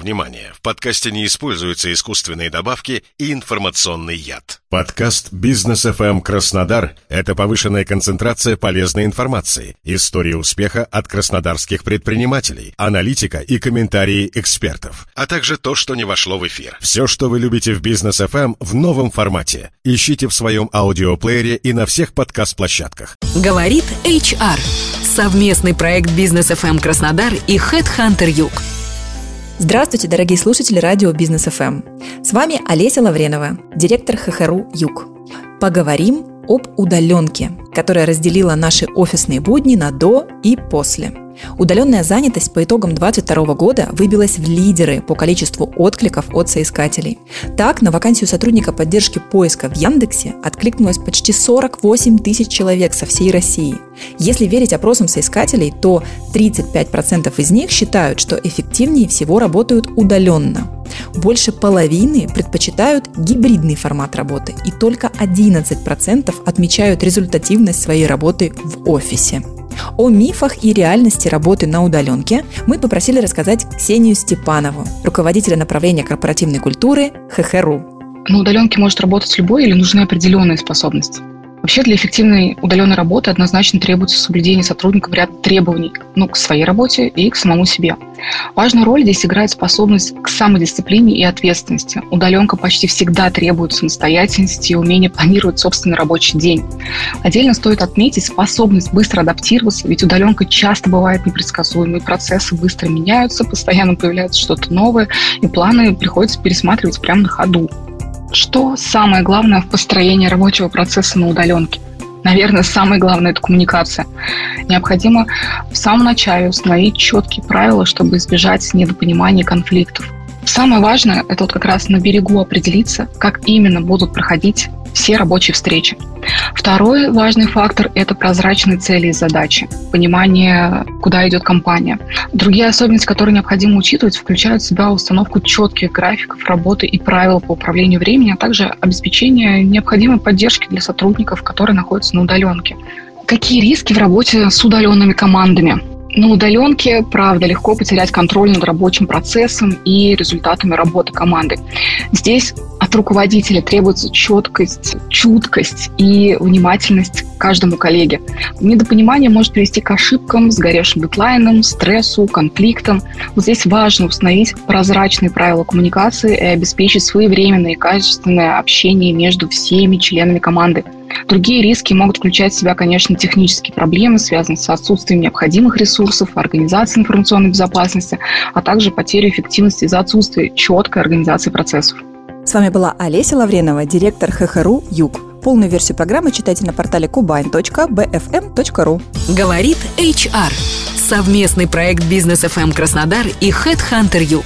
Внимание! В подкасте не используются искусственные добавки и информационный яд. Подкаст «Бизнес FM Краснодар» — это повышенная концентрация полезной информации, истории успеха от краснодарских предпринимателей, аналитика и комментарии экспертов, а также то, что не вошло в эфир. Все, что вы любите в «Бизнес FM» в новом формате. Ищите в своем аудиоплеере и на всех подкаст-площадках. Говорит HR. Совместный проект «Бизнес FM Краснодар» и HeadHunter Юг. Здравствуйте, дорогие слушатели радио Бизнес ФМ. С вами Олеся Лавренова, директор ХХРУ Юг. Поговорим об удаленке, которая разделила наши офисные будни на до и после – Удаленная занятость по итогам 2022 года выбилась в лидеры по количеству откликов от соискателей. Так, на вакансию сотрудника поддержки поиска в Яндексе откликнулось почти 48 тысяч человек со всей России. Если верить опросам соискателей, то 35% из них считают, что эффективнее всего работают удаленно. Больше половины предпочитают гибридный формат работы, и только 11% отмечают результативность своей работы в офисе. О мифах и реальности работы на удаленке мы попросили рассказать Ксению Степанову, руководителя направления корпоративной культуры ХХРУ. На удаленке может работать любой или нужны определенные способности? Вообще для эффективной удаленной работы однозначно требуется соблюдение сотрудников ряд требований ну, к своей работе и к самому себе. Важную роль здесь играет способность к самодисциплине и ответственности. Удаленка почти всегда требует самостоятельности и умения планировать собственный рабочий день. Отдельно стоит отметить способность быстро адаптироваться, ведь удаленка часто бывает непредсказуемой, процессы быстро меняются, постоянно появляется что-то новое, и планы приходится пересматривать прямо на ходу. Что самое главное в построении рабочего процесса на удаленке? Наверное, самое главное – это коммуникация. Необходимо в самом начале установить четкие правила, чтобы избежать недопонимания и конфликтов. Самое важное – это вот как раз на берегу определиться, как именно будут проходить все рабочие встречи. Второй важный фактор – это прозрачные цели и задачи, понимание, куда идет компания. Другие особенности, которые необходимо учитывать, включают в себя установку четких графиков работы и правил по управлению временем, а также обеспечение необходимой поддержки для сотрудников, которые находятся на удаленке. Какие риски в работе с удаленными командами? На удаленке, правда, легко потерять контроль над рабочим процессом и результатами работы команды. Здесь от руководителя требуется четкость, чуткость и внимательность к каждому коллеге. Недопонимание может привести к ошибкам, сгоревшим дедлайнам, стрессу, конфликтам. Вот здесь важно установить прозрачные правила коммуникации и обеспечить своевременное и качественное общение между всеми членами команды. Другие риски могут включать в себя, конечно, технические проблемы, связанные с отсутствием необходимых ресурсов, организацией информационной безопасности, а также потерю эффективности из-за отсутствия четкой организации процессов. С вами была Олеся Лавренова, директор ХХРУ «Юг». Полную версию программы читайте на портале kubain.bfm.ru. Говорит HR. Совместный проект «Бизнес FM Краснодар» и HeadHunter Юг.